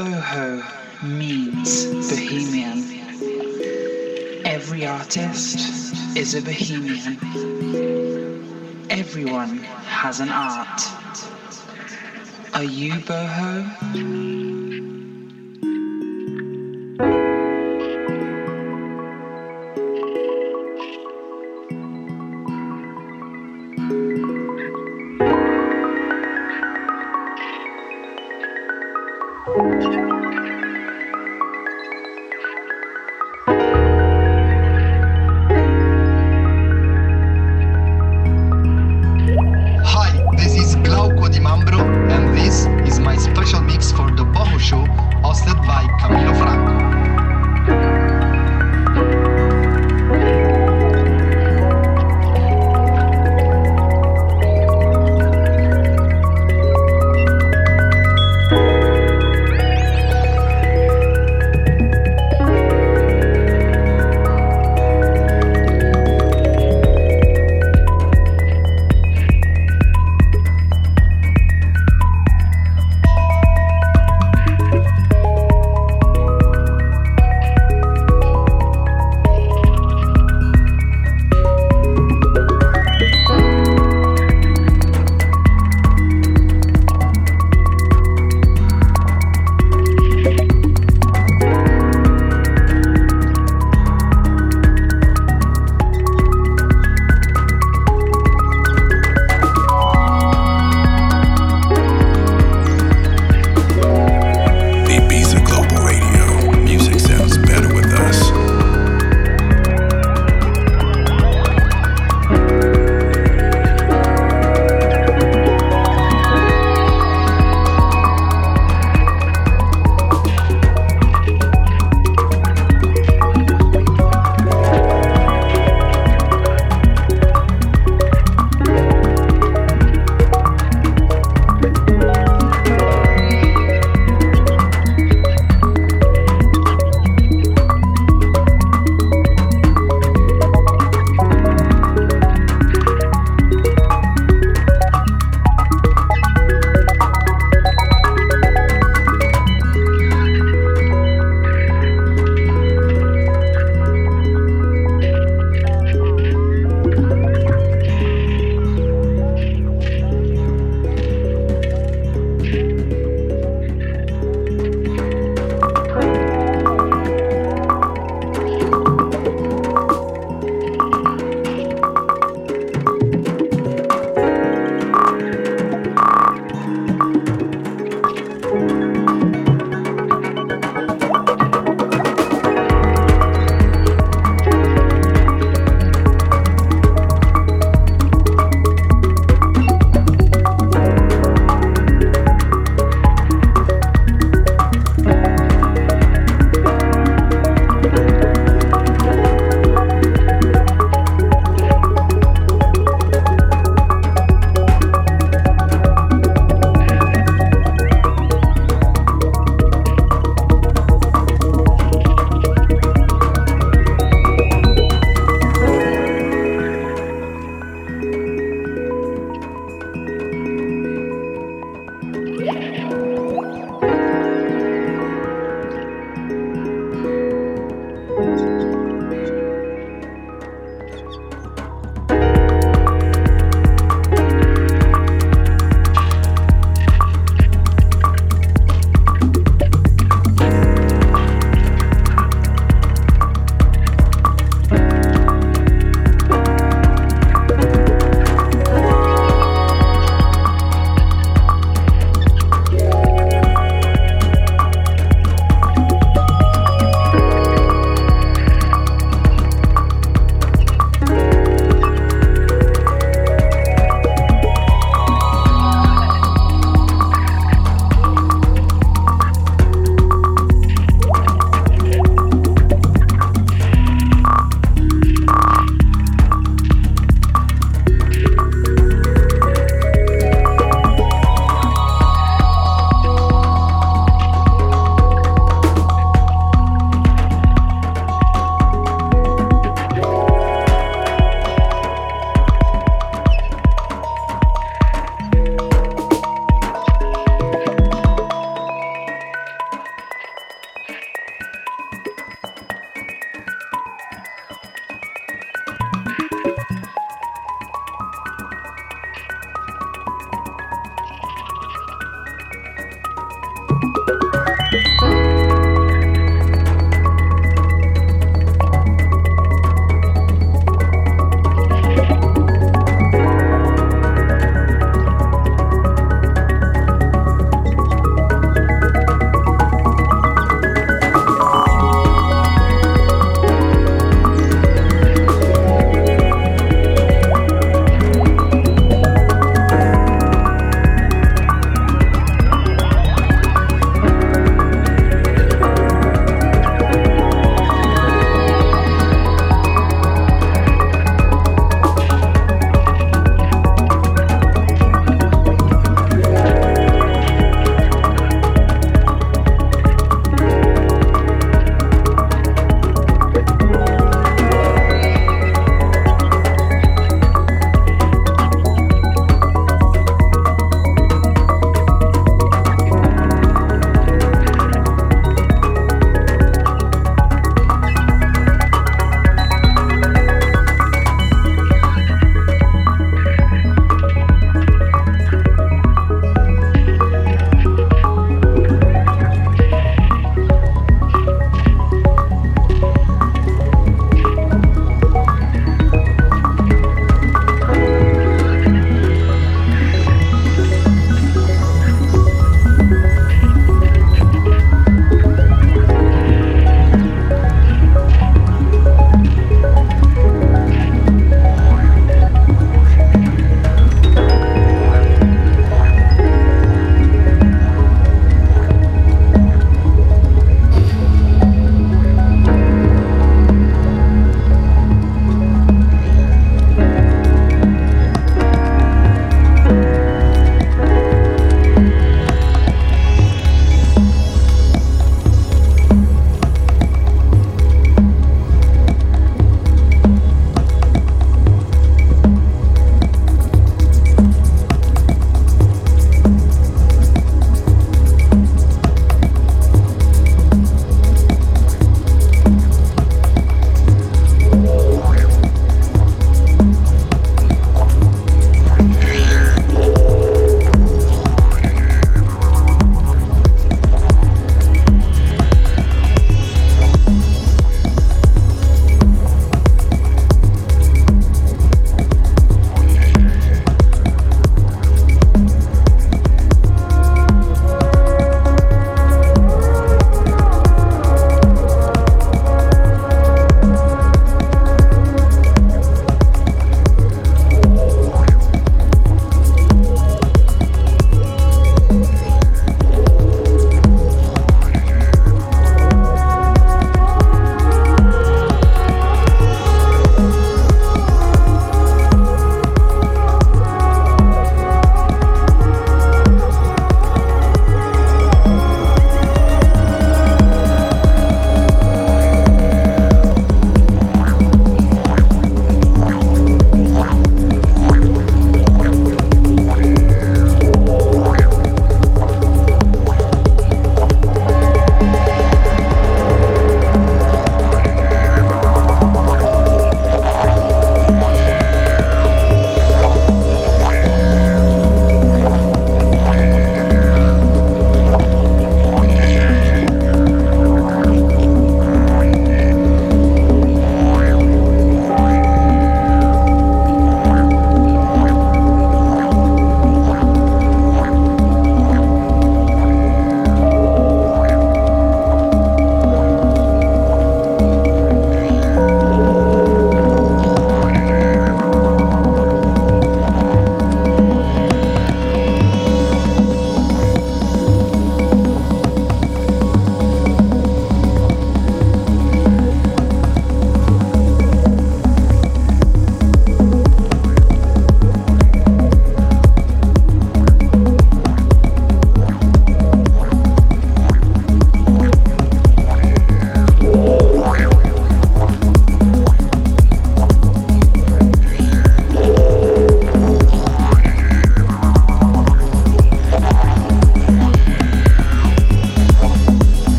Boho means bohemian. Every artist is a bohemian. Everyone has an art. Are you boho?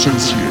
生气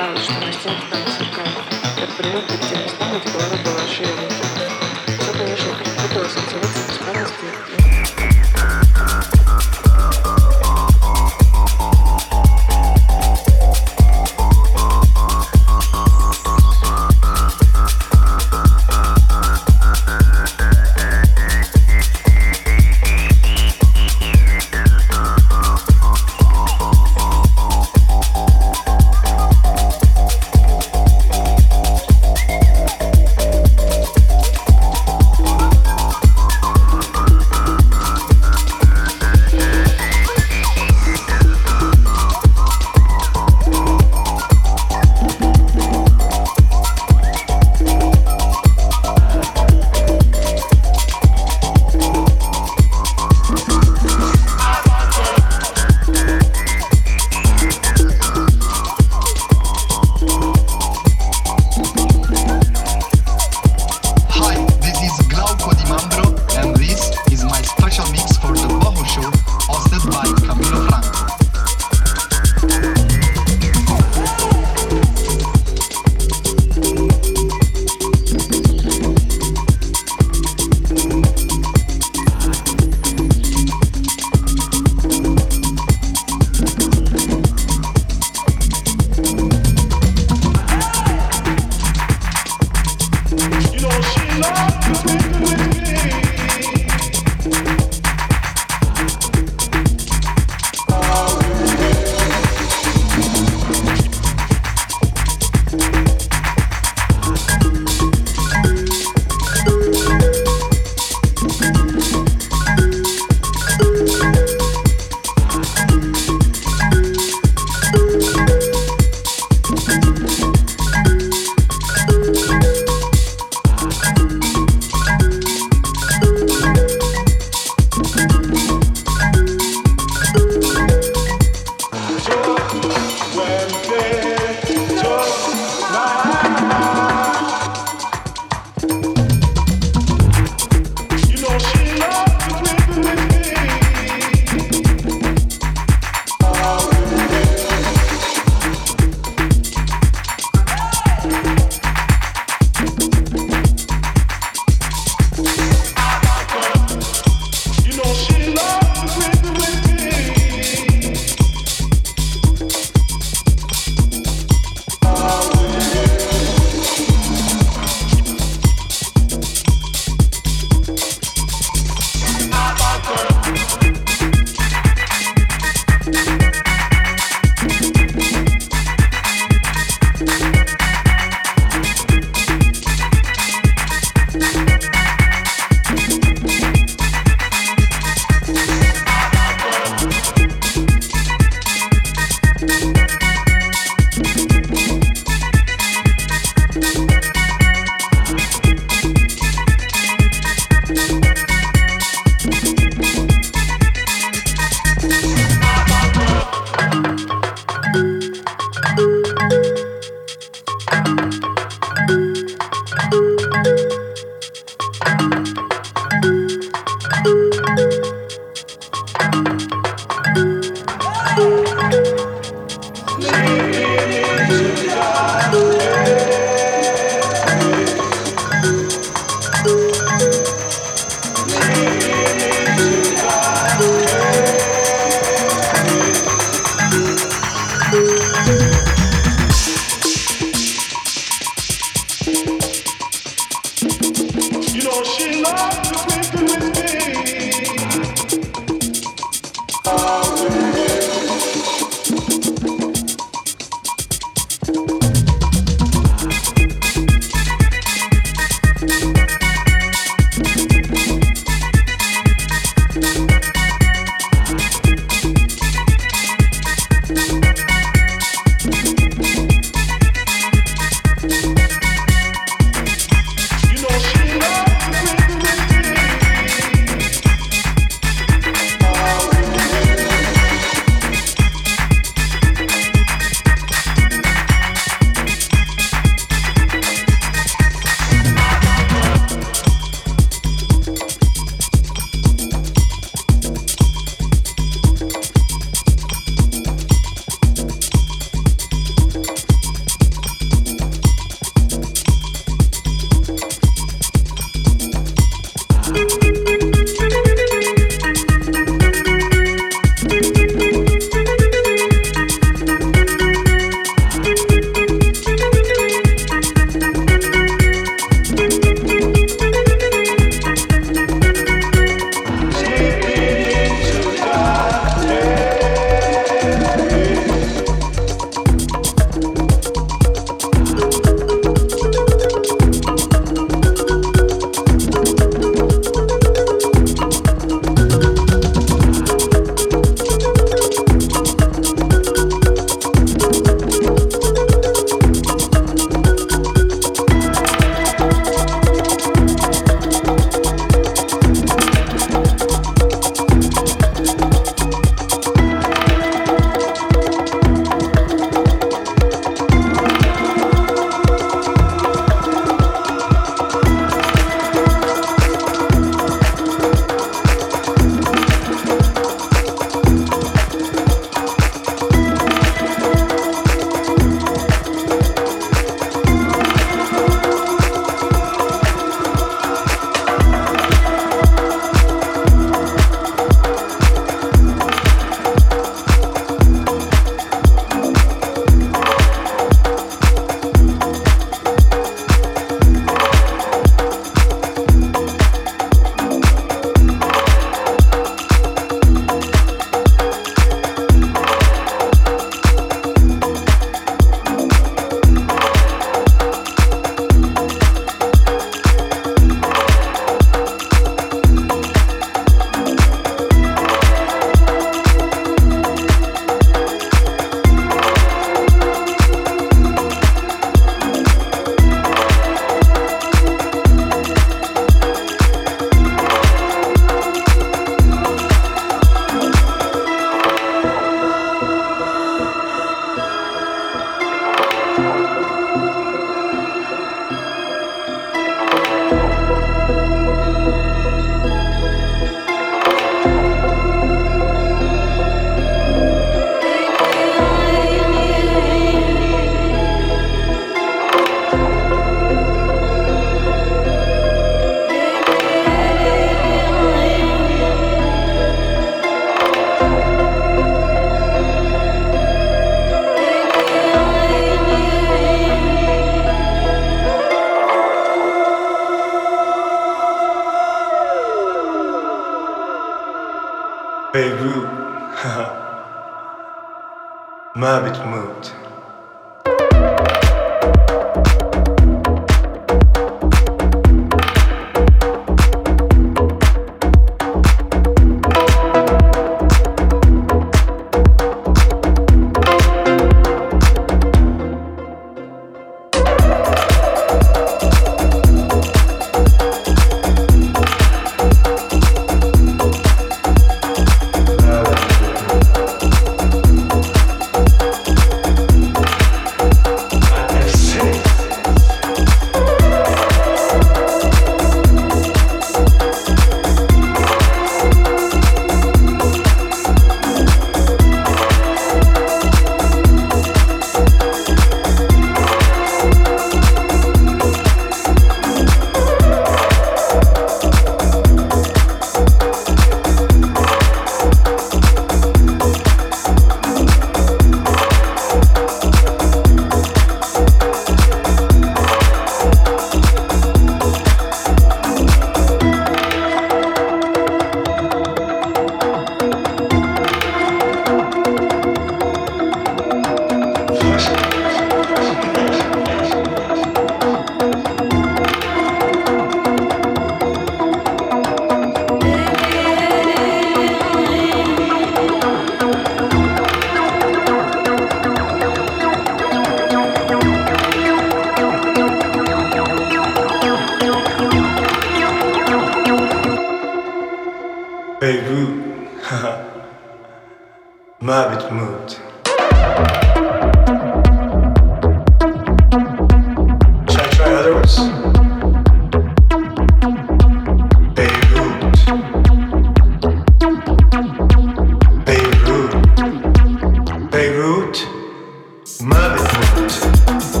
murdered